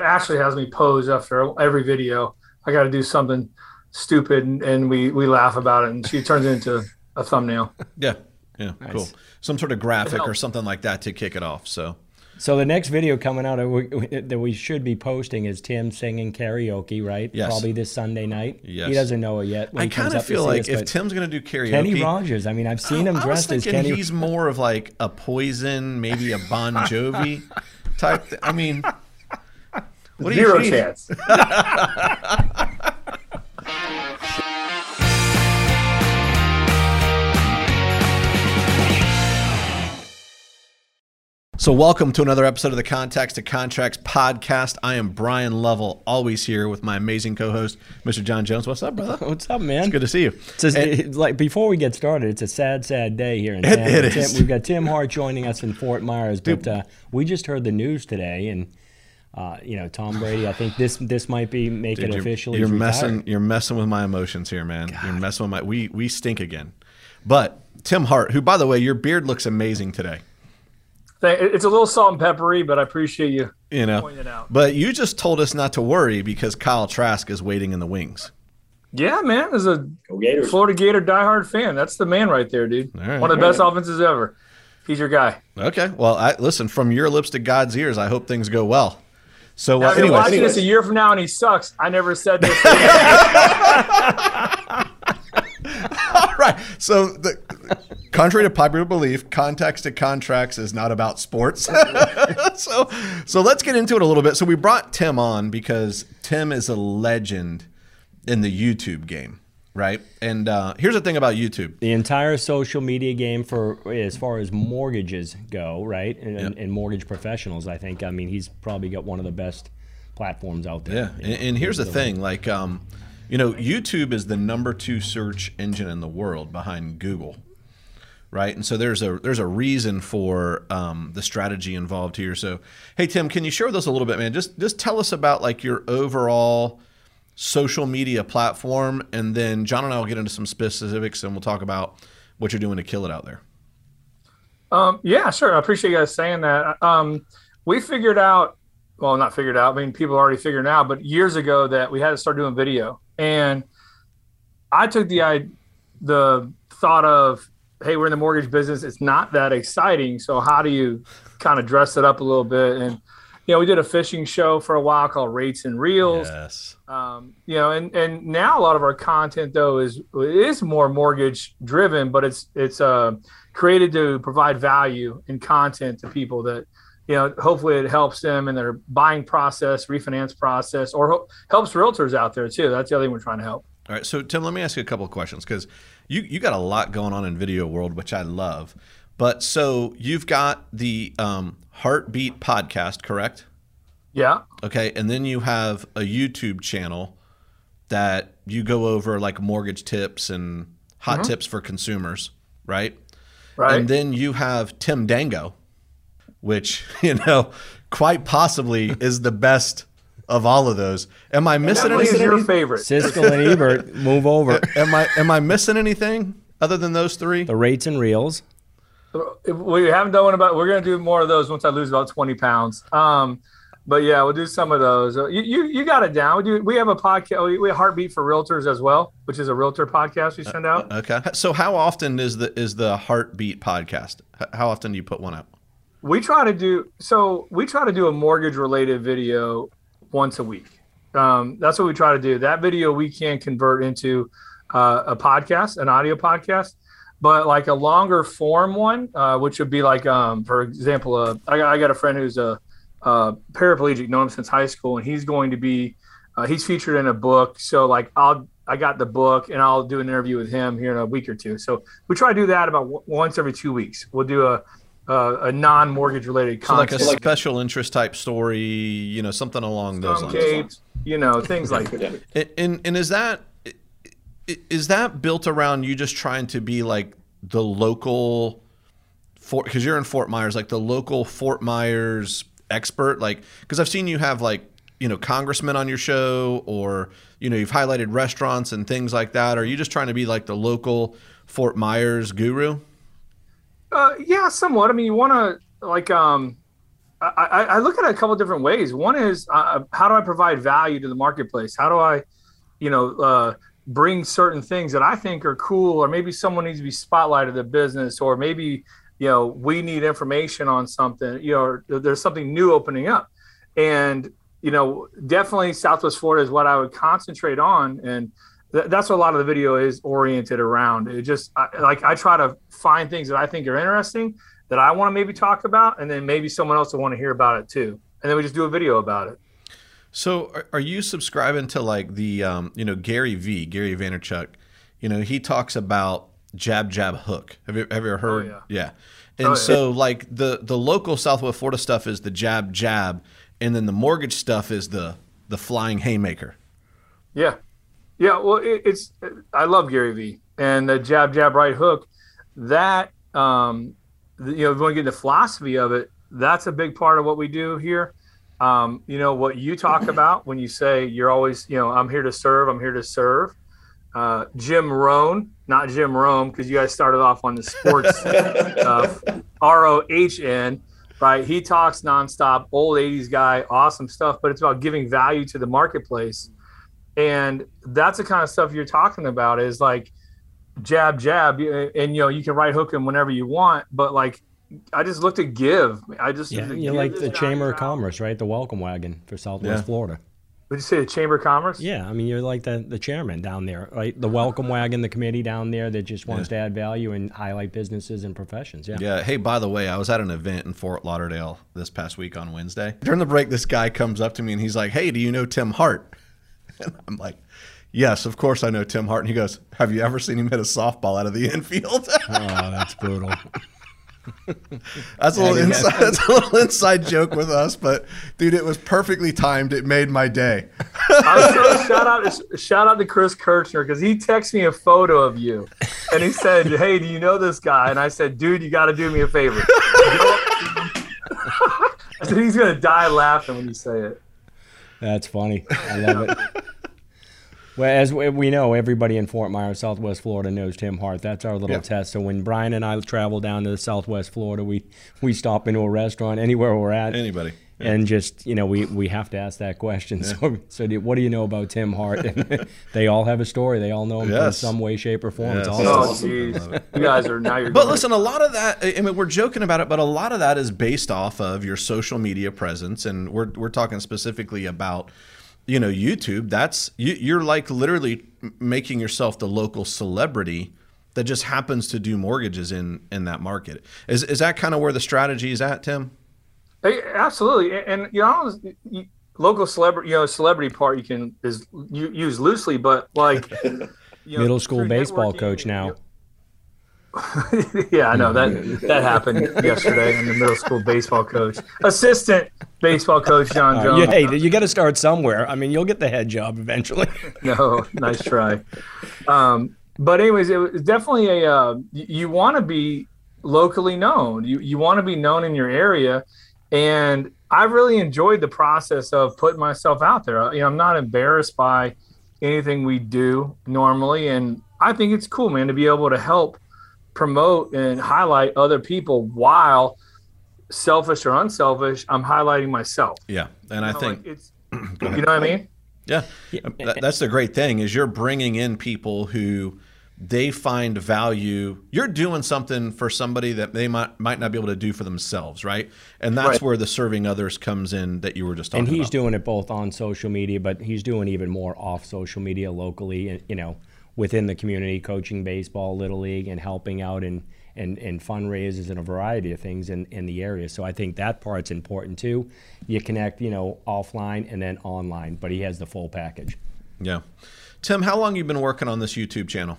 Ashley has me pose after every video. I got to do something stupid, and, and, we we laugh about it, and she turns it into a thumbnail. Yeah, yeah, nice. cool. Some sort of graphic or something like that to kick it off. So. So the next video coming out uh, that we should be posting is Tim singing karaoke, right? Yes. Probably this Sunday night. Yes. He doesn't know it yet. I kind of feel like if Tim's going to do karaoke, Kenny Rogers. I mean, I've seen him I, dressed I as Kenny. He's more of like a Poison, maybe a Bon Jovi type. Th- I mean, what zero chance. So, welcome to another episode of the Contacts to Contracts podcast. I am Bryan Lovell, always here with my amazing co-host, Mr. John Jones. What's up, brother? What's up, man? It's good to see you. and, like before we get started, it's a sad, sad day here in it, Tampa. It is. Tim, we've got Tim Hart joining us in Fort Myers, but uh, we just heard the news today, and uh, you know, Tom Brady. I think this this might be make Dude, it you're, official. You're messing. You're messing with my emotions here, man. God. You're messing with my. We we stink again. But Tim Hart, who by the way, your beard looks amazing today. It's a little salt and peppery, but I appreciate you. You know, but you just told us not to worry because Kyle Trask is waiting in the wings. Yeah, man, as a Florida Gator diehard fan, that's the man right there, dude. Right. One of the best offenses ever. He's your guy. Okay, well, I, listen from your lips to God's ears. I hope things go well. So, now, uh, anyway, watching this a year from now and he sucks. I never said this. All right. So, the, contrary to popular belief, Contacts to Contracts is not about sports. so, so let's get into it a little bit. So, we brought Tim on because Tim is a legend in the YouTube game, right? And uh, here's the thing about YouTube: the entire social media game for as far as mortgages go, right? And, yep. and mortgage professionals, I think. I mean, he's probably got one of the best platforms out there. Yeah. And, and here's the thing, like. Um, you know, YouTube is the number two search engine in the world behind Google, right? And so there's a there's a reason for um, the strategy involved here. So, hey Tim, can you share with us a little bit, man? Just just tell us about like your overall social media platform, and then John and I will get into some specifics, and we'll talk about what you're doing to kill it out there. Um, yeah, sure. I appreciate you guys saying that. Um, we figured out well, not figured out. I mean, people already figured out, but years ago that we had to start doing video. And I took the I, the thought of, hey, we're in the mortgage business. It's not that exciting. So how do you kind of dress it up a little bit? And you know, we did a fishing show for a while called Rates and Reels. Yes. Um, you know, and and now a lot of our content though is is more mortgage driven, but it's it's uh, created to provide value and content to people that you know, hopefully it helps them in their buying process, refinance process, or ho- helps realtors out there too. That's the other thing we're trying to help. All right, so Tim, let me ask you a couple of questions because you you got a lot going on in video world, which I love. But so you've got the um, Heartbeat podcast, correct? Yeah. Okay, and then you have a YouTube channel that you go over like mortgage tips and hot mm-hmm. tips for consumers, right? Right. And then you have Tim Dango, which you know quite possibly is the best of all of those. Am I missing anything? Is your favorite? Siskel and Ebert, move over. Am I am I missing anything other than those three? The rates and reels. We haven't done one about. We're gonna do more of those once I lose about twenty pounds. Um, but yeah, we'll do some of those. You you, you got it down. We do. We have a podcast. We have Heartbeat for Realtors as well, which is a realtor podcast we send out. Uh, okay. So how often is the is the Heartbeat podcast? How often do you put one out? we try to do so we try to do a mortgage related video once a week um, that's what we try to do that video we can convert into uh, a podcast an audio podcast but like a longer form one uh, which would be like um, for example uh, I, got, I got a friend who's a, a paraplegic known him since high school and he's going to be uh, he's featured in a book so like i'll I got the book and I'll do an interview with him here in a week or two. So we try to do that about w- once every two weeks. We'll do a uh, a non-mortgage related so like a special interest type story, you know, something along those lines. Capes, you know, things like that. And, and and is that is that built around you just trying to be like the local Fort because you're in Fort Myers, like the local Fort Myers expert, like because I've seen you have like you know congressmen on your show or you know you've highlighted restaurants and things like that. Are you just trying to be like the local Fort Myers guru? Uh, yeah, somewhat. I mean, you want to like um, I, I look at it a couple different ways. One is uh, how do I provide value to the marketplace? How do I, you know, uh, bring certain things that I think are cool, or maybe someone needs to be spotlighted in the business, or maybe you know we need information on something. You know, there's something new opening up, and you know, definitely Southwest Florida is what I would concentrate on, and th- that's what a lot of the video is oriented around. It just I, like I try to find things that I think are interesting that I want to maybe talk about, and then maybe someone else will want to hear about it too, and then we just do a video about it. So, are, are you subscribing to like the um, you know Gary V, Gary Vaynerchuk? You know, he talks about jab jab hook. Have you ever heard? Oh, yeah. yeah. And oh, so, yeah. like the the local Southwest Florida stuff is the jab jab, and then the mortgage stuff is the the flying haymaker. Yeah, yeah. Well, it, it's I love Gary V and the jab jab right hook. That um, you know, if you want to get the philosophy of it, that's a big part of what we do here. Um, you know what you talk about when you say you're always, you know, I'm here to serve. I'm here to serve. Uh, Jim Rohn, not Jim Rome, because you guys started off on the sports R O H N, right? He talks nonstop, old '80s guy, awesome stuff. But it's about giving value to the marketplace, and that's the kind of stuff you're talking about. Is like jab, jab, and you know you can right hook him whenever you want, but like I just looked at give. I just yeah, you're like the Chamber of Commerce, right? The welcome wagon for Southwest yeah. Florida. Would you say the Chamber of Commerce? Yeah, I mean you're like the, the chairman down there, right? The welcome wagon, the committee down there that just wants yeah. to add value and highlight businesses and professions. Yeah. Yeah. Hey, by the way, I was at an event in Fort Lauderdale this past week on Wednesday. During the break, this guy comes up to me and he's like, "Hey, do you know Tim Hart?" And I'm like, Yes, of course I know Tim Hart. And he goes, Have you ever seen him hit a softball out of the infield? oh, that's brutal. that's a little inside. That's a little inside joke with us, but dude, it was perfectly timed. It made my day. I shout out, shout out to Chris Kirchner because he texted me a photo of you, and he said, "Hey, do you know this guy?" And I said, "Dude, you got to do me a favor." I said he's gonna die laughing when you say it. That's funny. I love it. Well, as we know, everybody in Fort Myers, Southwest Florida, knows Tim Hart. That's our little test. So when Bryan and I travel down to Southwest Florida, we we stop into a restaurant anywhere we're at. Anybody. Yeah. And just you know, we, we have to ask that question. Yeah. So, so do, what do you know about Tim Hart? they all have a story. They all know him yes. in some way, shape, or form. Yes. Oh, jeez, you guys are now you're. But listen, a lot of that. I mean, we're joking about it, but a lot of that is based off of your social media presence, and we're we're talking specifically about you know youtube that's you, you're like literally making yourself the local celebrity that just happens to do mortgages in in that market. Is is that kind of where the strategy is at tim? Hey, absolutely. And you know local celebrity you know celebrity part you can is use loosely but like you know, middle school baseball coach now yeah, I know that that happened yesterday. I'm the middle school baseball coach, assistant baseball coach John Jones. Uh, hey, you got to start somewhere. I mean, you'll get the head job eventually. no, nice try. Um, but anyways, it was definitely a. Uh, you, you want to be locally known. You you want to be known in your area, and I really enjoyed the process of putting myself out there. You know, I'm not embarrassed by anything we do normally, and I think it's cool, man, to be able to help promote and highlight other people while selfish or unselfish, I'm highlighting myself. Yeah, and you I know, think like it's you know what I mean. Yeah, that's the great thing is you're bringing in people who they find value. You're doing something for somebody that they might might not be able to do for themselves, right? And that's right. where the serving others comes in that you were just talking about. And he's about. doing it both on social media, but he's doing even more off social media locally. and You know, within the community, coaching baseball, little league, and helping out and and, and fundraisers and a variety of things in, in the area. So I think that part's important too. You connect, you know, offline and then online, but he has the full package. Yeah. Tim, how long you been working on this YouTube channel?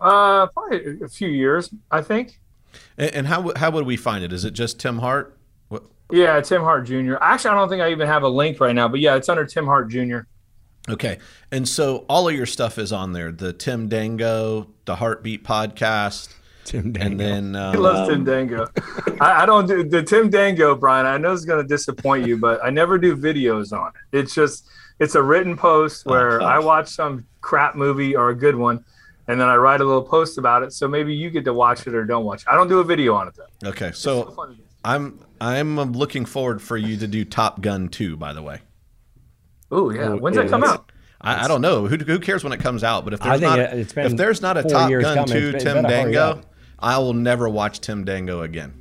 Uh, probably a few years, I think. And, and how how would we find it? Is it just Tim Hart? What? Yeah, Tim Hart Jr. Actually, I don't think I even have a link right now, but yeah, it's under Tim Hart Jr. Okay. And so all of your stuff is on there the Tim Dango, the Heartbeat podcast. Tim Dango. And then um, he loves Tim Dango. I, I, don't do the Tim Dango, Bryan. I know it's going to disappoint you, but I never do videos on it. It's just it's a written post where oh, I watch some crap movie or a good one, and then I write a little post about it. So maybe you get to watch it or don't watch. it. I don't do a video on it though. Okay, so, so I'm I'm looking forward for you to do Top Gun 2, by the way. Oh yeah, when's that come out? I, I, don't know. Who, who cares when it comes out? But if there's not if there's not a Top Gun 2 Tim Dango, I will never watch Tim Dango again.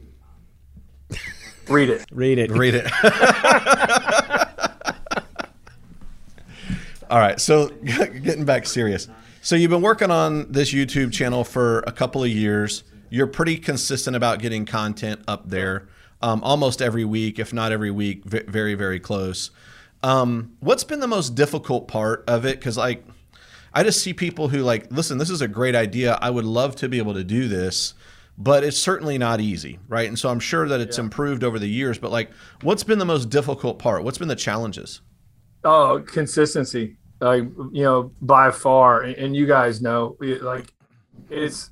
Read it. Read it. Read it. All right. So getting back serious. So you've been working on this YouTube channel for a couple of years. You're pretty consistent about getting content up there um, almost every week, if not every week, very, very close. Um, what's been the most difficult part of it? Because like, I just see people who like, listen, this is a great idea. I would love to be able to do this, but it's certainly not easy, right? And so I'm sure that it's yeah. improved over the years. But like, what's been the most difficult part? What's been the challenges? Oh, consistency. Like you know, by far, and you guys know, like it's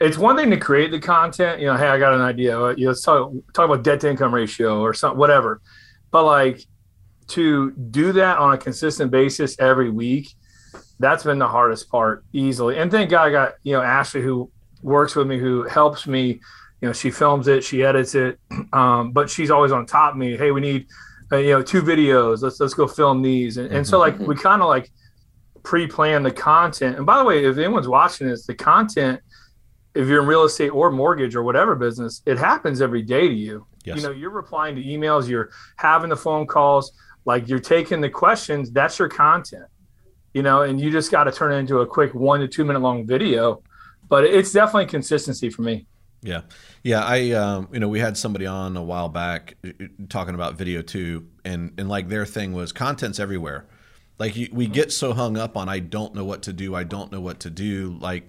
it's one thing to create the content. You know, hey, I got an idea. You know, let's talk talk about debt to income ratio or something, whatever. But like to do that on a consistent basis every week, that's been the hardest part easily. And thank God I got you know Ashley who works with me, who helps me. You know, she films it, she edits it, um, but she's always on top of me. Hey, we need uh, you know two videos. Let's let's go film these. And, and so like we kind of like pre-plan the content. And by the way, if anyone's watching this, the content if you're in real estate or mortgage or whatever business, it happens every day to you. Yes. You know, you're replying to emails, you're having the phone calls, like you're taking the questions. That's your content, you know, and you just got to turn it into a quick one to two minute long video. But it's definitely consistency for me. Yeah, yeah. I, um, you know, we had somebody on a while back uh, talking about video too, and and like their thing was content's everywhere. Like we get so hung up on I don't know what to do, I don't know what to do, like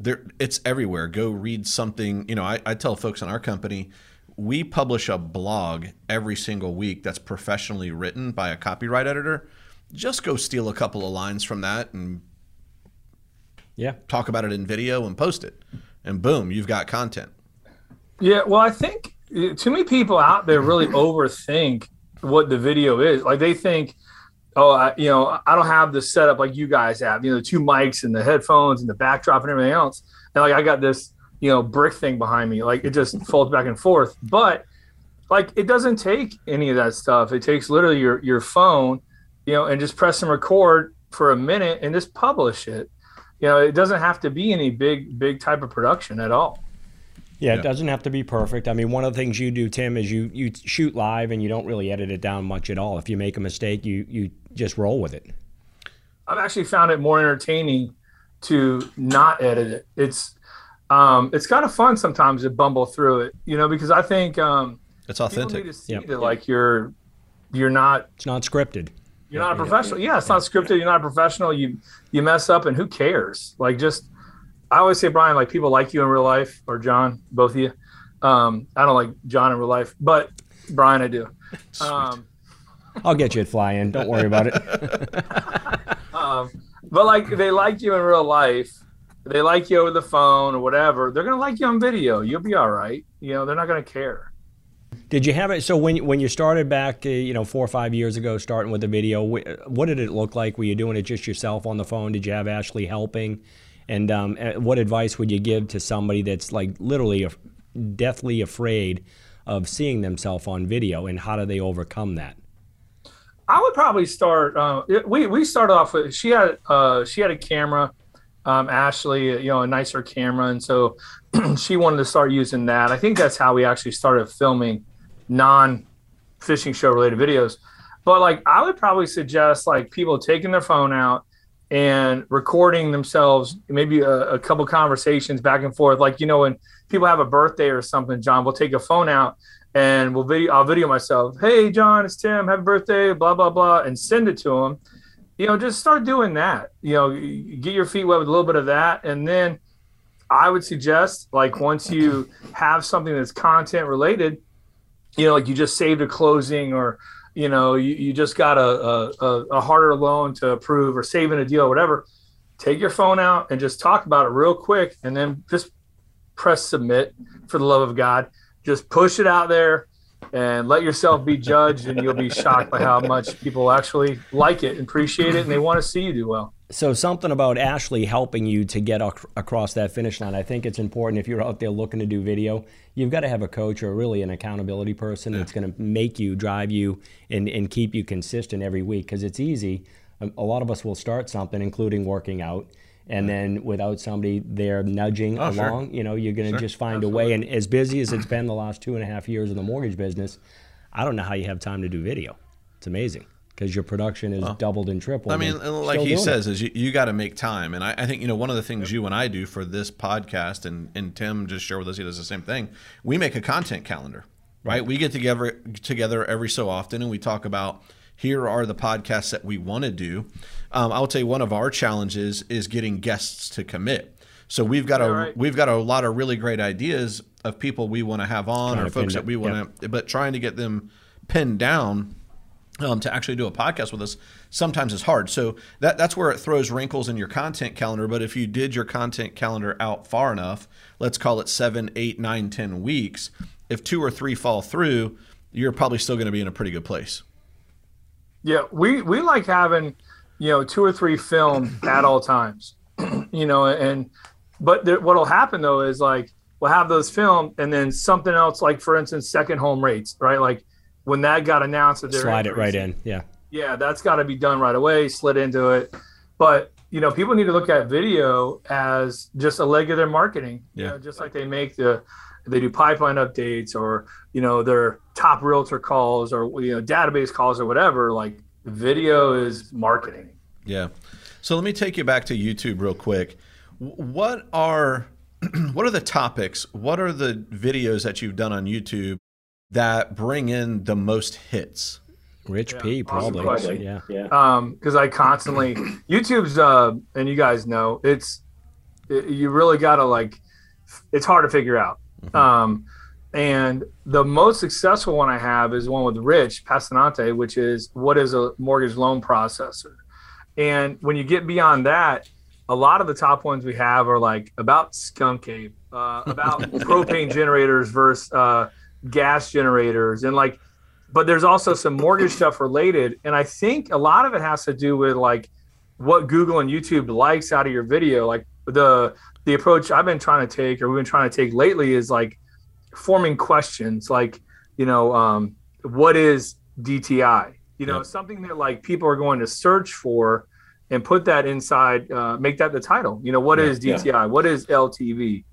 there it's everywhere. Go read something. You know, I, I tell folks in our company, we publish a blog every single week that's professionally written by a copyright editor. Just go steal a couple of lines from that and yeah, talk about it in video and post it, and boom, you've got content. Yeah, well, I think too many people out there really overthink what the video is. Like they think oh, I, you know, I don't have the setup like you guys have, you know, the two mics and the headphones and the backdrop and everything else. And like I got this, you know, brick thing behind me, like it just folds back and forth. But like it doesn't take any of that stuff. It takes literally your your phone, you know, and just press and record for a minute and just publish it. You know, it doesn't have to be any big big type of production at all. Yeah, it doesn't have to be perfect. I mean, one of the things you do, Tim, is you you shoot live and you don't really edit it down much at all. If you make a mistake, you you just roll with it. I've actually found it more entertaining to not edit it. It's um, it's kind of fun sometimes to bumble through it, you know, because I think um, it's authentic. Need to see yep. that, like you're you're not it's not scripted. You're not a professional. Yeah, it's not scripted. You're not a professional. You you mess up, and who cares? Like just I always say, Bryan, like people like you in real life, or John, both of you. Um, I don't like John in real life, but Bryan, I do. Um, I'll get you at fly in. Don't worry about it. um, but like they like you in real life, they like you over the phone or whatever. They're gonna like you on video. You'll be all right. You know, they're not gonna care. Did you have it? So when when you started back, uh, you know, four or five years ago, starting with the video, what did it look like? Were you doing it just yourself on the phone? Did you have Ashley helping? And um, what advice would you give to somebody that's like literally deathly afraid of seeing themselves on video, and how do they overcome that? I would probably start. Uh, we we started off with she had uh, she had a camera, um, Ashley, you know, a nicer camera, and so she wanted to start using that. I think that's how we actually started filming non fishing show related videos. But like, I would probably suggest like people taking their phone out and recording themselves, maybe a, a couple conversations back and forth. Like you know, when people have a birthday or something, John, we'll take a phone out and we'll video I'll video myself. Hey John, it's Tim. Happy birthday, blah blah blah, and send it to him. You know, just start doing that. You know, get your feet wet with a little bit of that, and then I would suggest like once you have something that's content related, you know, like you just saved a closing or you know you, you just got a, a, a harder loan to approve or saving a deal or whatever take your phone out and just talk about it real quick and then just press submit for the love of god. Just push it out there and let yourself be judged and you'll be shocked by how much people actually like it and appreciate it and they want to see you do well So something about Ashley helping you to get ac- across that finish line. I think it's important if you're out there looking to do video, you've got to have a coach or really an accountability person that's going to make you, drive you, and, and keep you consistent every week. Because it's easy. A lot of us will start something, including working out, and then without somebody there nudging Oh, sure. along, you know, you're going to Sure. just find a way. And as busy as it's been the last two and a half years in the mortgage business, I don't know how you have time to do video. It's amazing because your production is doubled and tripled. I mean, like he says, is you, you got to make time. And I, I think, you know, one of the things you and I do for this podcast, and, and Tim just shared with us, he does the same thing. We make a content calendar, right? We get together together every so often and we talk about here are the podcasts that we want to do. Um, I'll tell you, one of our challenges is getting guests to commit. So we've got a right. we've got a lot of really great ideas of people we want to have on Trying or folks that we want to, but trying to get them pinned down um, to actually do a podcast with us sometimes is hard. So that that's where it throws wrinkles in your content calendar. But if you did your content calendar out far enough, let's call it seven, eight, nine, ten weeks, if two or three fall through, you're probably still going to be in a pretty good place. Yeah, we we like having, you know, two or three film at all times, you know, and but there, what'll happen though is like we'll have those filmed and then something else, like for instance, second home rates, right? Like when that got announced that they're slide it right in. Yeah. yeah, that's got to be done right away, slid into it. But you know, people need to look at video as just a leg of their marketing. You Yeah. know, just like they make the they do pipeline updates or you know their top realtor calls or you know database calls or whatever. Like video is marketing. Yeah. So let me take you back to YouTube real quick. What are what are the topics? What are the videos that you've done on YouTube that bring in the most hits? Rich P, awesome probably. question. Yeah. um because i constantly youtube's uh and you guys know it's it, you really gotta like it's hard to figure out um and the most successful one i have is one with rich pasanante which is what is a mortgage loan processor. And when you get beyond that a lot of the top ones we have are like about skunk ape uh, about propane generators versus uh, gas generators. And like but there's also some mortgage stuff related. And i think a lot of it has to do with like what google and youtube likes out of your video. Like the the approach i've been trying to take or we've been trying to take lately is like forming questions like you know um, what is dti you know Yep. something that like people are going to search for and put that inside uh, make that the title you know what Yeah. is dti what is ltv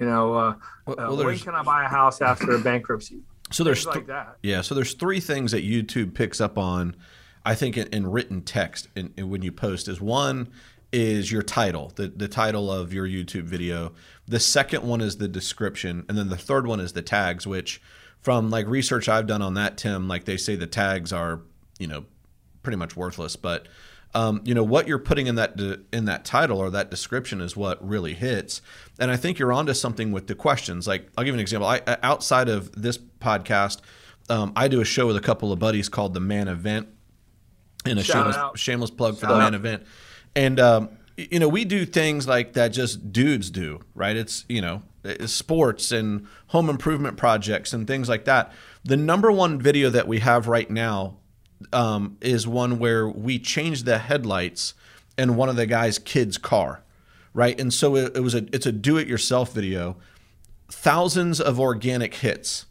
you know uh, Well, uh, when can i buy a house after a bankruptcy so there's th- like that Yeah, so there's three things that YouTube picks up on, I think, in, in written text in, in when you post. Is one is your title, the, the title of your YouTube video. The second one is the description, and then the third one is the tags. Which, from like research I've done on that, Tim, like they say the tags are, you know, pretty much worthless. But um, you know what you're putting in that de- in that title or that description is what really hits. And I think you're onto something with the questions. Like I'll give you an example. I outside of this podcast, um, I do a show with a couple of buddies called the Man Event, and a shameless out. shameless plug for Shout the Man. Event. And um, you know we do things like that just dudes do, right? It's you know it's sports and home improvement projects and things like that. The number one video that we have right now um, is one where we changed the headlights in one of the guy's kids' car, right? And so it, it was a it's a do-it-yourself video, thousands of organic hits.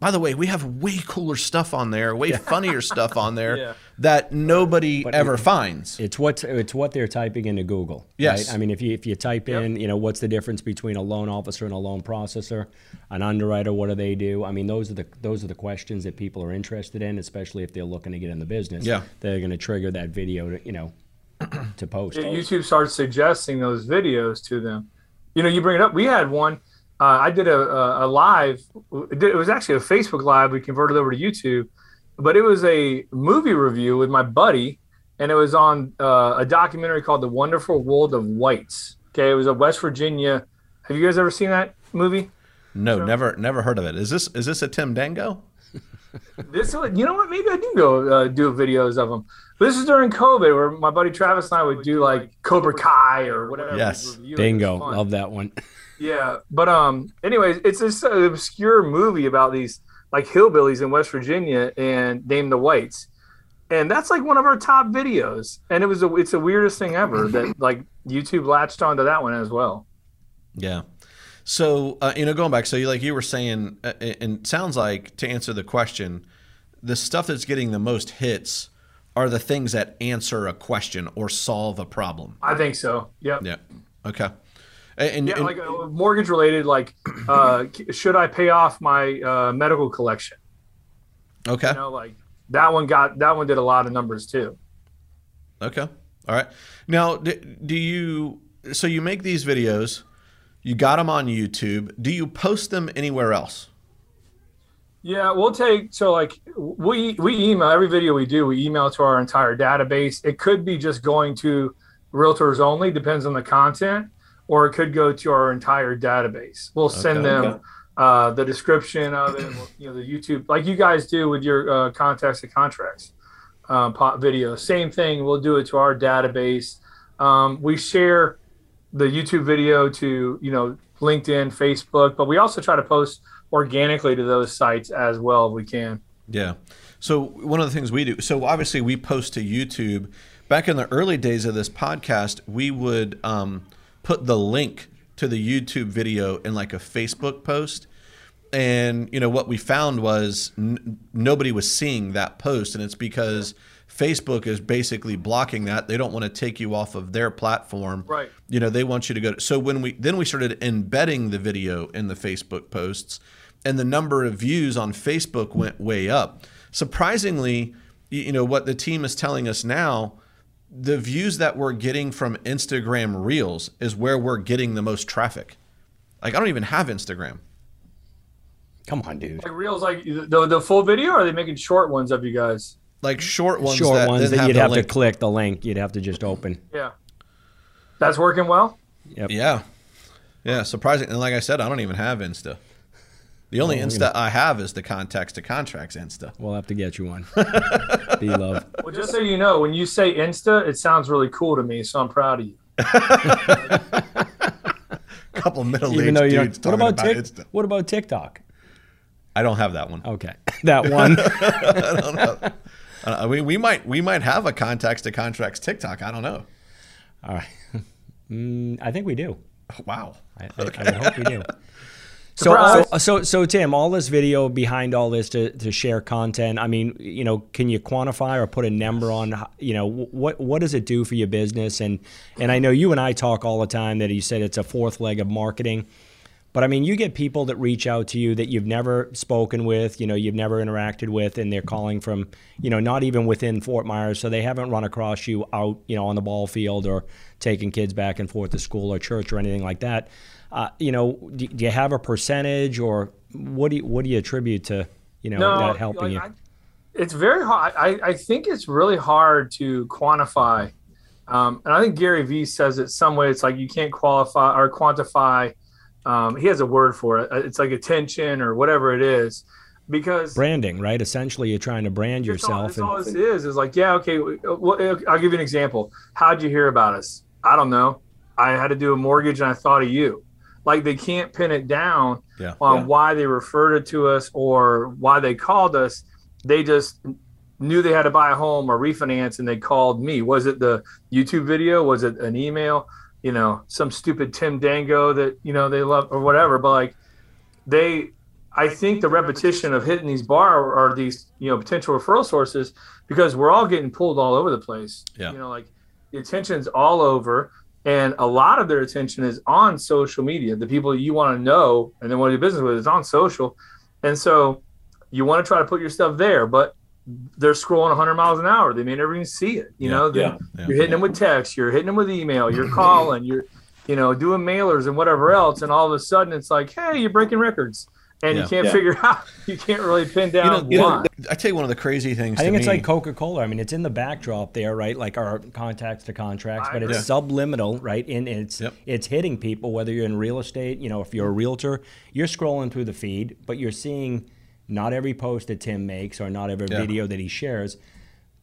By the way, we have way cooler stuff on there, way funnier stuff on there Yeah. that nobody ever finds. It's what it's what they're typing into Google. Yes. Right? I mean, if you if you type in, you know, what's the difference between a loan officer and a loan processor, an underwriter, what do they do? I mean, those are the those are the questions that people are interested in, especially if they're looking to get in the business. Yeah. They're going to trigger that video to you know to post. Yeah, YouTube starts suggesting those videos to them. You know, you bring it up. We had one. Uh, I did a, a, a live. It was actually a Facebook live. We converted over to YouTube, but it was a movie review with my buddy, and it was on uh, a documentary called "The Wonderful World of Whites." Okay, it was a West Virginia. Have you guys ever seen that movie? No, never never heard of it. Is this is this a Tim Dango? This, you know what? Maybe I do go uh, do videos of them. This is during COVID, where my buddy Travis and I would do like Cobra Kai or whatever. Yes. Dango, It was Bingo, fun. love that one. Yeah, but um, anyways, it's this uh, obscure movie about these like hillbillies in West Virginia and named the Whites, and that's like one of our top videos. And it was a, it's the weirdest thing ever that like YouTube latched onto that one as well. Yeah. So uh, you know, going back, so you like you were saying, uh, and sounds like to answer the question, the stuff that's getting the most hits are the things that answer a question or solve a problem. I think so. Yep. Yeah. Okay. And, yeah, and- like uh, mortgage related, like uh, should I pay off my uh, medical collection? okay. You know, like that one got that one did a lot of numbers too. Okay. All right. Now, do, do you? So you make these videos, you got them on YouTube. Do you post them anywhere else? Yeah, we'll take so like we we email every video we do. We email to our entire database. It could be just going to realtors only, depends on the content, or it could go to our entire database. We'll send Okay. them Okay. uh, the description of it, you know, the YouTube, like you guys do with your uh, contacts and contracts um, pop video. Same thing. We'll do it to our database. Um, we share the YouTube video to you know LinkedIn, Facebook, but we also try to post organically to those sites as well if we can. Yeah. So one of the things we do, so obviously we post to YouTube. Back in the early days of this podcast, we would um, put the link to the YouTube video in like a Facebook post. And you know what we found was n- nobody was seeing that post, and it's because Facebook is basically blocking that. They don't want to take you off of their platform. Right. You know, they want you to go. To, so when we then we started embedding the video in the Facebook posts, and the number of views on Facebook went way up. Surprisingly, you know what the team is telling us now, the views that we're getting from Instagram Reels is where we're getting the most traffic. Like I don't even have Instagram. Come on, dude. Like reels, like the the full video, or are they making short ones of you guys? Like short ones Short that, ones then that you'd the have to click the link. You'd have to just open. Yeah, that's working well. Yep. Yeah. Yeah, surprising. And like I said, I don't even have Insta. The only Oh, Insta I have is the contacts to contracts Insta. We'll have to get you one. B love. Well, just so you know, when you say Insta, it sounds really cool to me, so I'm proud of you. A couple middle Even aged though dudes don't. What about, about, Tik- Insta. What about TikTok? I don't have that one. Okay, that one. Uh, we, we might we might have a contacts to contracts TikTok. I don't know. All right. Mm, I think we do. Wow. I, I, I hope we do. So, Surprise. so, so, so, Tim, all this video behind all this to, to share content. I mean, you know, can you quantify or put a number on, you know, what what does it do for your business? And and I know you and I talk all the time that you said it's a fourth leg of marketing. But I mean, you get people that reach out to you that you've never spoken with, you know, you've never interacted with, and they're calling from, you know, not even within Fort Myers, so they haven't run across you out, you know, on the ball field or taking kids back and forth to school or church or anything like that. Uh, you know, do, do you have a percentage, or what do you what do you attribute to, you know, that helping you? It's very hard. I, I think it's really hard to quantify. Um, and I think Gary Vee says it some way. It's like you can't qualify or quantify. Um, he has a word for it. It's like attention or whatever it is, because Branding, right? Essentially, you're trying to brand all, yourself. that's all and, this is. Is like, yeah, okay. Well, I'll give you an example. How'd you hear about us? I don't know. I had to do a mortgage, and I thought of you. Like they can't pin it down Yeah. on Yeah. why they referred it to us or why they called us. They just knew they had to buy a home or refinance, and they called me. Was it the YouTube video? Was it an email? You know, some stupid Tim Dango that you know they love or whatever. But like they I think the repetition of hitting these bar or these you know potential referral sources because we're all getting pulled all over the place. Yeah. You know, like the attention's all over, and a lot of their attention is on social media. The people you want to know and then want to do business with is on social, and so you want to try to put your stuff there, but they're scrolling 100 miles an hour. They may never even see it. You Yeah. know, Yeah. Yeah. you're hitting them with text, you're hitting them with email, you're calling, you're you know doing mailers and whatever else, and all of a sudden it's like, hey, you're breaking records, and Yeah. you can't Yeah. figure out, you can't really pin down You know, why. I tell you one of the crazy things. I think to it's me- like Coca Cola. I mean, it's in the backdrop there, right? Like our contacts to contracts, I but it's subliminal, right? And it's Yep. it's hitting people. Whether you're in real estate, you know, if you're a realtor, you're scrolling through the feed, but you're seeing not every post that Tim makes or not every Yeah. video that he shares.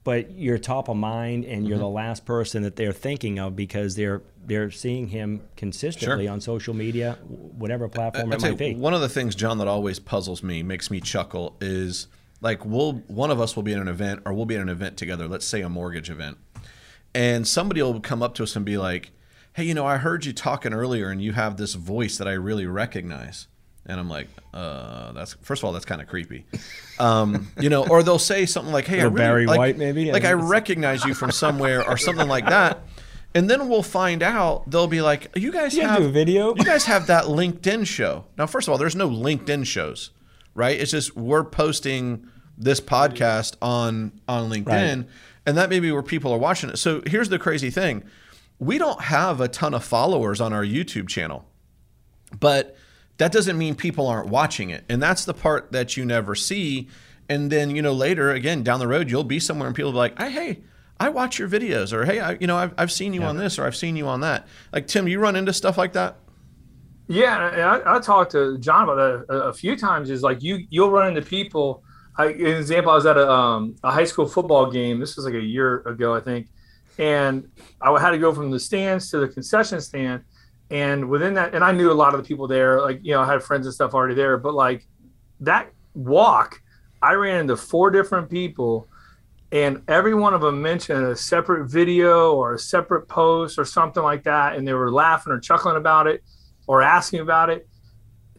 But you're top of mind, and you're the Mm-hmm. last person that they're thinking of because they're they're seeing him consistently on social media, whatever platform I it might be. one of the things, John, that always puzzles me, makes me chuckle, is like we'll one of us will be at an event or we'll be at an event together. Let's say a mortgage event, and somebody will come up to us and be like, "Hey, you know, I heard you talking earlier, and you have this voice that I really recognize." And I'm like, uh, that's first of all, that's kind of creepy, um, you know. Or they'll say something like, "Hey, I really, Barry like, White, maybe? like I I recognize you from somewhere or something like that." And then we'll find out. They'll be like, "You guys You have do a video? You guys have that LinkedIn show." Now, first of all, there's no LinkedIn shows, right? It's just we're posting this podcast on on LinkedIn, Right. and that may be where people are watching it. So here's the crazy thing: we don't have a ton of followers on our YouTube channel, but that doesn't mean people aren't watching it, and that's the part that you never see. And then you know later, again down the road, you'll be somewhere and people will be like, "I hey." I watch your videos, or hey, I, you know, I've, I've seen you on this, or I've seen you on that. Like Tim, you run into stuff like that. Yeah, and I, I talked to John about that a, a few times. Is like you you'll run into people. I, an example, I was at a, um, a high school football game. This was like a year ago, I think, and I had to go from the stands to the concession stand. And within that, and I knew a lot of the people there. Like you know, I had friends and stuff already there. But like that walk, I ran into four different people, and every one of them mentioned a separate video or a separate post or something like that, and they were laughing or chuckling about it or asking about it.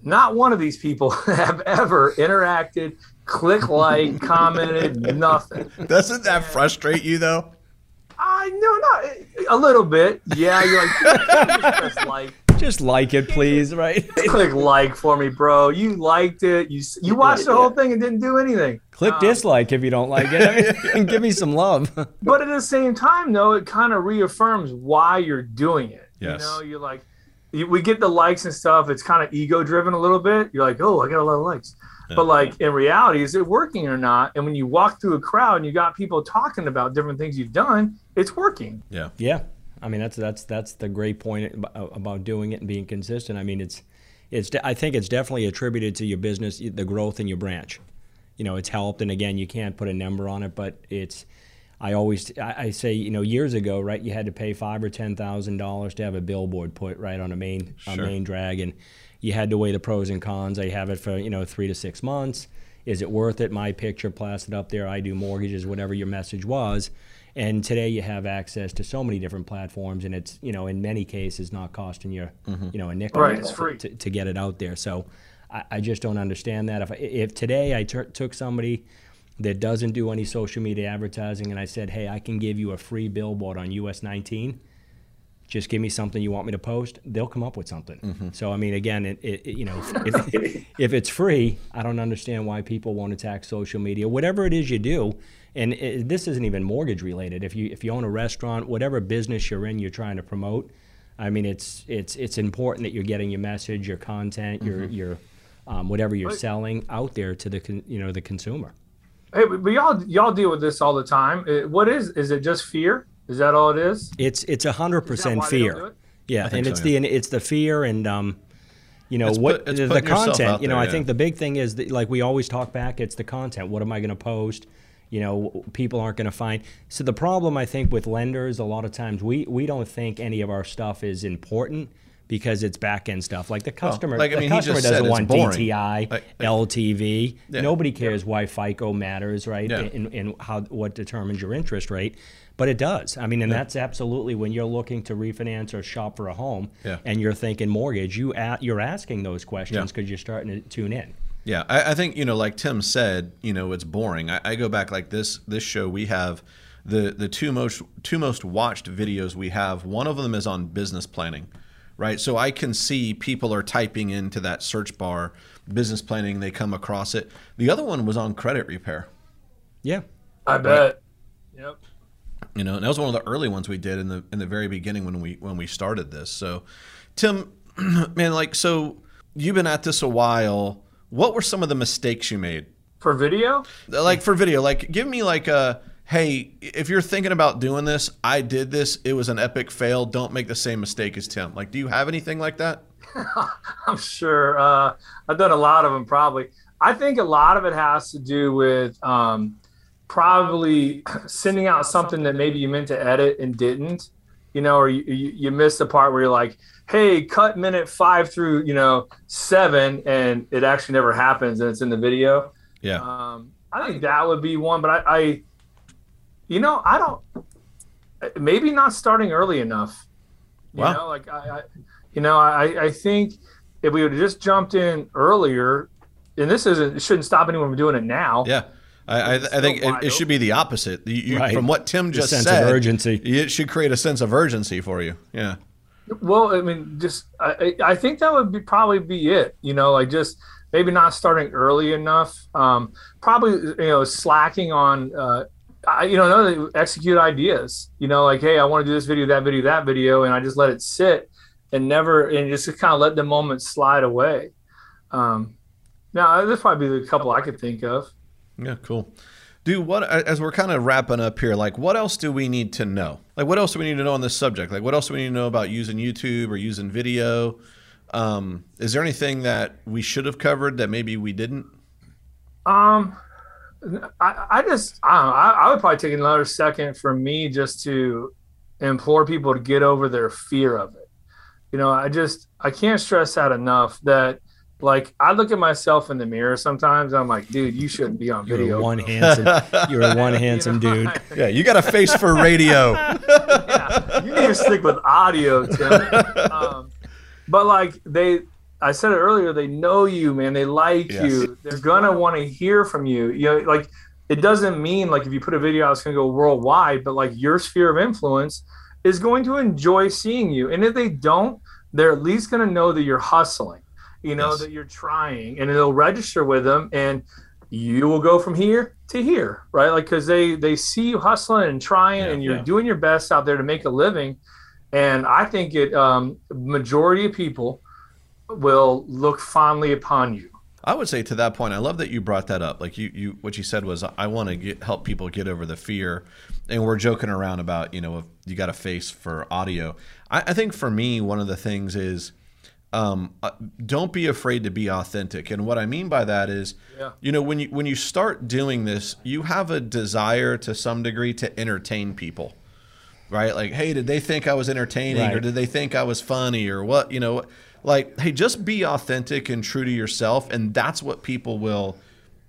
Not one of these people have ever interacted, click like, commented, nothing. Doesn't that frustrate you though? I know not a little bit. Yeah, you're like, just like Just like it, please, right? click like for me, bro. You liked it. You you watched the whole thing and didn't do anything. Click Um, dislike if you don't like it. I mean, give me some love. but at the same time though it kind of reaffirms why you're doing it Yes. you know you're like you, we get the likes and stuff it's kind of ego driven a little bit you're like oh i got a lot of likes but like in reality is it working or not and when you walk through a crowd and you got people talking about different things you've done it's working Yeah. Yeah, I mean that's that's that's the great point about doing it and being consistent. I mean it's it's I think it's definitely attributed to your business, the growth in your branch. You know, it's helped, and again, you can't put a number on it, but it's. I always I, I say you know years ago, right? You had to pay five or ten thousand dollars to have a billboard put right on a main a main drag, and you had to weigh the pros and cons. I have it for you know three to six months. Is it worth it? My picture plastered up there. I do mortgages, whatever your message was. And today you have access to so many different platforms, and it's you know in many cases not costing you mm-hmm. you know a nickel Right, it's free. to, to get it out there. So I, I just don't understand that. If if today I tur took somebody that doesn't do any social media advertising and I said, hey, I can give you a free billboard on US 19 just give me something you want me to post they'll come up with something mm-hmm. so i mean again it, it, it- you know if, if it's free i don't understand why people won't attack social media whatever it is you do and it, this isn't even mortgage related if you if you own a restaurant whatever business you're in you're trying to promote i mean it's it's it's important that you're getting your message your content your your um, whatever you're Right. selling out there to the con, you know the consumer hey but but y'all y'all deal with this all the time Uh, what is is it just fear is that all it is it's it's a hundred percent why they don't do fear? Yeah, and so, it's yeah. the it's the fear and um, you know It's what put- it's the, the content. out You know, there, I yeah. think the big thing is that, like we always talk back. It's the content. What am I going to post? You know, people aren't going to find. So the problem I think with lenders, a lot of times we we don't think any of our stuff is important because it's back end stuff. Like the customer, like, I the mean, he customer doesn't want boring. DTI, Like- like- LTV. Yeah. Nobody cares why FICO matters, right? Yeah. And, and how what determines your interest rate. But it does. I mean, and that's absolutely when you're looking to refinance or shop for a home, Yeah. and you're thinking mortgage. You a- you're asking those questions Yeah. because you're starting to tune in. Yeah, I, I think you know, like Tim said, you know, it's boring. I, I go back like this. This show we have the the two most two most watched videos we have. One of them is on business planning, right? So I can see people are typing into that search bar business planning. They come across it. The other one was on credit repair. Yeah. i bet yep You know, and that was one of the early ones we did in the in the very beginning when we when we started this. So, Tim, man, like, so you've been at this a while. What were some of the mistakes you made? for video like for video like give me like a hey if you're thinking about doing this i did this it was an epic fail don't make the same mistake as tim like do you have anything like that I'm sure. Uh, I've done a lot of them probably. I think a lot of it has to do with um, probably sending out something that maybe you meant to edit and didn't, you know, or you, you, you missed the part where you're like, hey, cut minute five through, you know, seven, and it actually never happens and it's in the video. yeah Um, I think that would be one, but I, I you know, I don't. Maybe not starting early enough. You Wow. know, like I, I you know, I, I think if we would have just jumped in earlier, and this isn't, it shouldn't stop anyone from doing it now. Yeah. I, I, I think it, it should be the opposite. You, you, Right. From what Tim The just sense said, of urgency. it should create a sense of urgency for you. Yeah. Well, I mean, just I, I I think that would be probably be it. You know, like just maybe not starting early enough. Um, probably you know slacking on. Uh, I, you know, another execute ideas. You know, like hey, I want to do this video, that video, that video, and I just let it sit and never and just kind of let the moment slide away. Um, now, this probably be the couple I could think of. Yeah, cool. Dude, what as we're kind of wrapping up here, like what else do we need to know? Like what else do we need to know on this subject? Like what else do we need to know about using YouTube or using video? Um, is there anything that we should have covered that maybe we didn't? Um, I, I just I know. I, I would probably take another second for me just to implore people to get over their fear of it. You know, I just I can't stress that enough. That like I look at myself in the mirror sometimes. I'm like, dude, you shouldn't be on You're video. one handsome. You're a one handsome You know, dude. Yeah, you got a face for radio. yeah, you need to stick with audio, Tim. Um, but like they, I said it earlier, they know you, man. They like Yes. you. They're gonna want to hear from you. You know, like it doesn't mean like if you put a video out, it's gonna go worldwide. But like your sphere of influence is going to enjoy seeing you, and if they don't, they're at least gonna know that you're hustling. You know Yes. that you're trying, and they'll register with them, and you will go from here to here, right? Like because they they see you hustling and trying, Yeah, and you're yeah. doing your best out there to make a living. And I think it um, majority of people will look fondly upon you. I would say to that point, I love that you brought that up. Like you, you what you said was, I want to get help people get over the fear, and we're joking around about you know if you got a face for audio. I, I think for me, one of the things is, um, uh, don't be afraid to be authentic. And what I mean by that is, Yeah. you know, when you when you start doing this, you have a desire to some degree to entertain people. Right? Like, hey, did they think I was entertaining or did they think I was funny or what? You know, like, hey, just be authentic and true to yourself. And that's what people will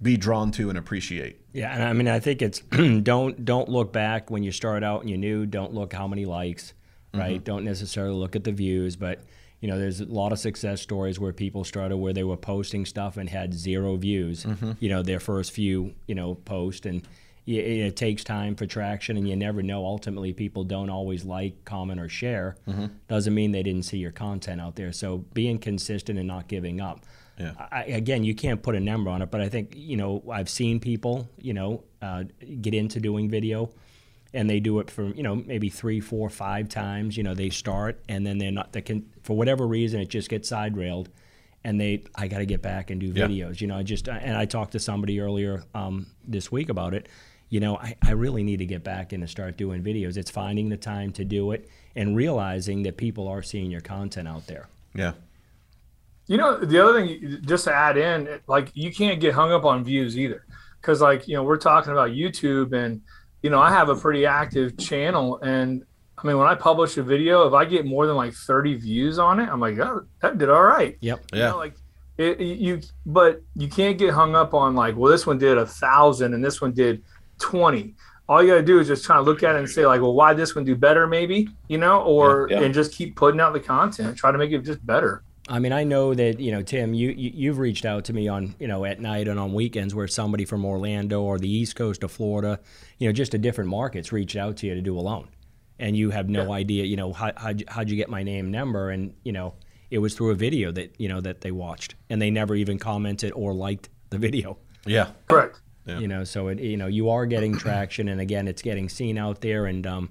be drawn to and appreciate. Yeah, and I mean, I think it's don't don't look back when you start out and you're new. Don't look how many likes, right? Don't necessarily look at the views, but you know, there's a lot of success stories where people started where they were posting stuff and had zero views. You know, their first few, you know, post and. It, it takes time for traction, and you never know. Ultimately, people don't always like, comment, or share. Doesn't mean they didn't see your content out there. So being consistent and not giving up. Yeah. I, again, you can't put a number on it, but I think you know I've seen people, you know, uh, get into doing video, and they do it for you know maybe three, four, five times. You know, they start and then they're not. They can for whatever reason it just gets side railed, and they I got to get back and do Yeah. videos. You know, I just and I talked to somebody earlier um, this week about it. You know, I, I really need to get back in and start doing videos. It's finding the time to do it and realizing that people are seeing your content out there. Yeah. You know, the other thing, just to add in, like you can't get hung up on views either, because like you know we're talking about YouTube, and you know I have a pretty active channel, and I mean when I publish a video, if I get more than like thirty views on it, I'm like, oh, that did all right. Yep. You Yeah. know, like it, you, but you can't get hung up on like, well, this one did a thousand and this one did twenty. All you gotta do is just try to look at it and say like, well, why this one do better, maybe, you know, or Yeah, yeah. and just keep putting out the content, try to make it just better. I mean, I know that you know, Tim. You, you you've reached out to me on you know at night and on weekends where somebody from Orlando or the East Coast of Florida, you know, just to different markets, reached out to you to do a loan, and you have no Yeah. idea, you know, how how'd you, how'd you get my name, number, and you know, it was through a video that you know that they watched, and they never even commented or liked the video. Yeah. Correct. Yeah. You know, so it you know you are getting traction, and again, it's getting seen out there, and um,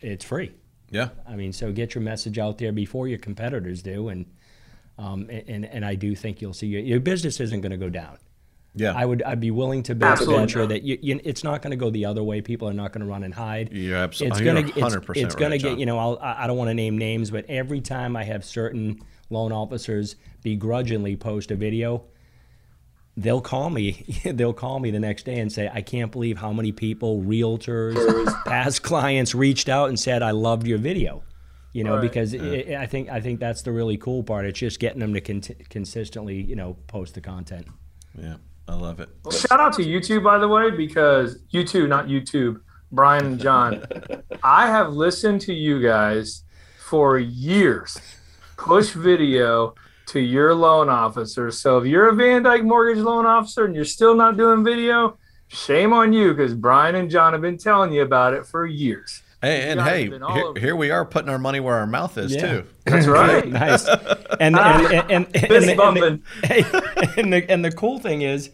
it's free. Yeah. I mean, so get your message out there before your competitors do, and um, and and I do think you'll see your, your business isn't going to go down. Yeah. I would I'd be willing to bet Absolutely venture that you, you, it's not going to go the other way. People are not going to run and hide. You're absolutely It's going to it's, 100% it's going to get you know I'll, I I don't want to name names, but every time I have certain loan officers begrudgingly post a video, they'll call me. they'll call me the next day and say, "I can't believe how many people, realtors, past clients, reached out and said I loved your video." You know, Right. because i I think I think that's the really cool part. It's just getting them to con- consistently, you know, post the content. Yeah. I love it. Well, shout out to YouTube, by the way, because YouTube, not YouTube, Bryan and John. I have listened to you guys for years. Push video to your loan officer. So if you're a VanDyk mortgage loan officer and you're still not doing video, shame on you because Bryan and John have been telling you about it for years. Hey, and hey, have been all here, here we are putting our money where our mouth is Yeah. too. That's right. nice. And and and, and, and, Fist the, and, bumping. and the and the cool thing is,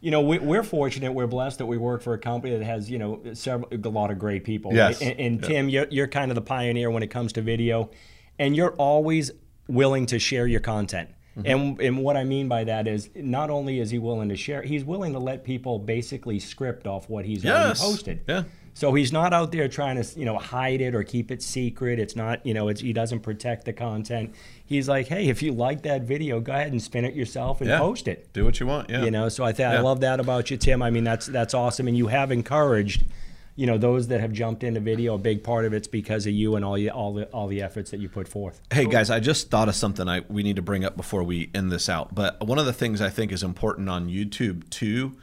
you know, we, we're fortunate, we're blessed that we work for a company that has you know several a lot of great people. Yes. right? And, and Yeah. Tim, you're you're kind of the pioneer when it comes to video, and you're always willing to share your content. Mm-hmm. And, and what I mean by that is not only is he willing to share, he's willing to let people basically script off what he's Yes. already posted. Yeah. So he's not out there trying to, you know, hide it or keep it secret. It's not, you know, it's, he doesn't protect the content. He's like, hey, if you like that video, go ahead and spin it yourself and Yeah. post it. Do what you want. Yeah. You know, so I think I love that about you, Tim. I mean, that's that's awesome, and you have encouraged, you know, those that have jumped into video. A big part of it's because of you and all you all the all the efforts that you put forth. Hey guys, I just thought of something I we need to bring up before we end this out. But one of the things I think is important on YouTube too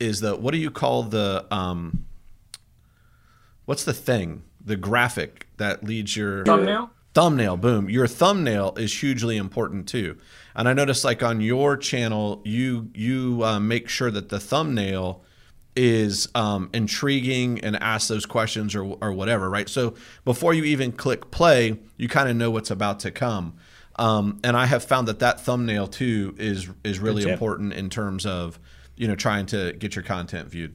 is the what do you call the um what's the thing? The graphic that leads your Thumbnail? thumbnail boom. Your thumbnail is hugely important too. And i noticed like on your channel you you uh, make sure that the thumbnail is um, intriguing and ask those questions or, or whatever right? So before you even click play you kind of know what's about to come. Um, and i have found that that thumbnail too is is really important in terms of you know trying to get your content viewed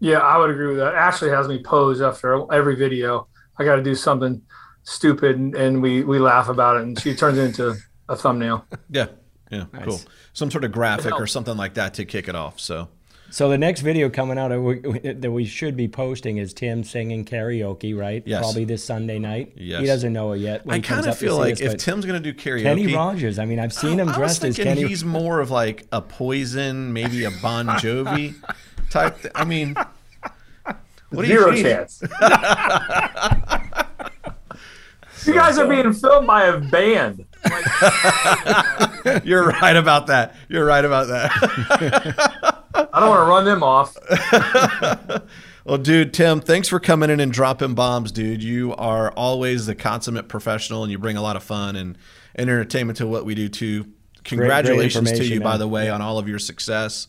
Yeah, I would agree with that. Ashley has me pose after every video. I got to do something stupid, and, and we we laugh about it, and she turns it into a thumbnail. yeah yeah cool some sort of graphic or something like that to kick it off so So the next video coming out uh, that we, should be posting is Tim singing karaoke, right? Yes. Probably this Sunday night. Yes. He doesn't know it yet. when I kind of feel like us, if Tim's going to do karaoke, Kenny Rogers. I mean, I've seen him I was dressed as thinking Kenny. he's more of like a Poison, maybe a Bon Jovi type. Th- I mean, what do Zero you chance. you guys are being filmed by a band. You're right about that. You're right about that. I don't want to run them off. well, dude, Tim, thanks for coming in and dropping bombs, dude. You are always the consummate professional, and you bring a lot of fun and, and entertainment to what we do too. Congratulations to you, information, by the way, on all of your success.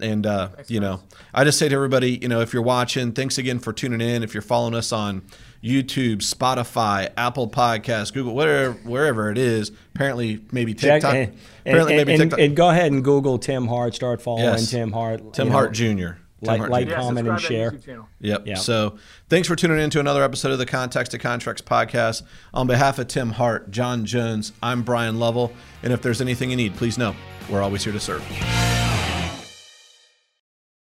And uh, you know, I just say to everybody, you know, if you're watching, thanks again for tuning in. If you're following us on YouTube, Spotify, Apple Podcasts, Google, whatever, wherever it is, apparently maybe Check- TikTok. and, apparently and, maybe and, TikTok. and go ahead and Google Tim Hart. Start following Yes. Tim Hart. Tim you know, Hart Jr. Tim like- Hart like- Jr. Yeah, Comment and subscribe to that share. YouTube channel. Yep. Yeah. So thanks for tuning in to another episode of the Contacts to Contracts podcast. On behalf of Tim Hart, John Jones, I'm Bryan Lovell. And if there's anything you need, please know we're always here to serve.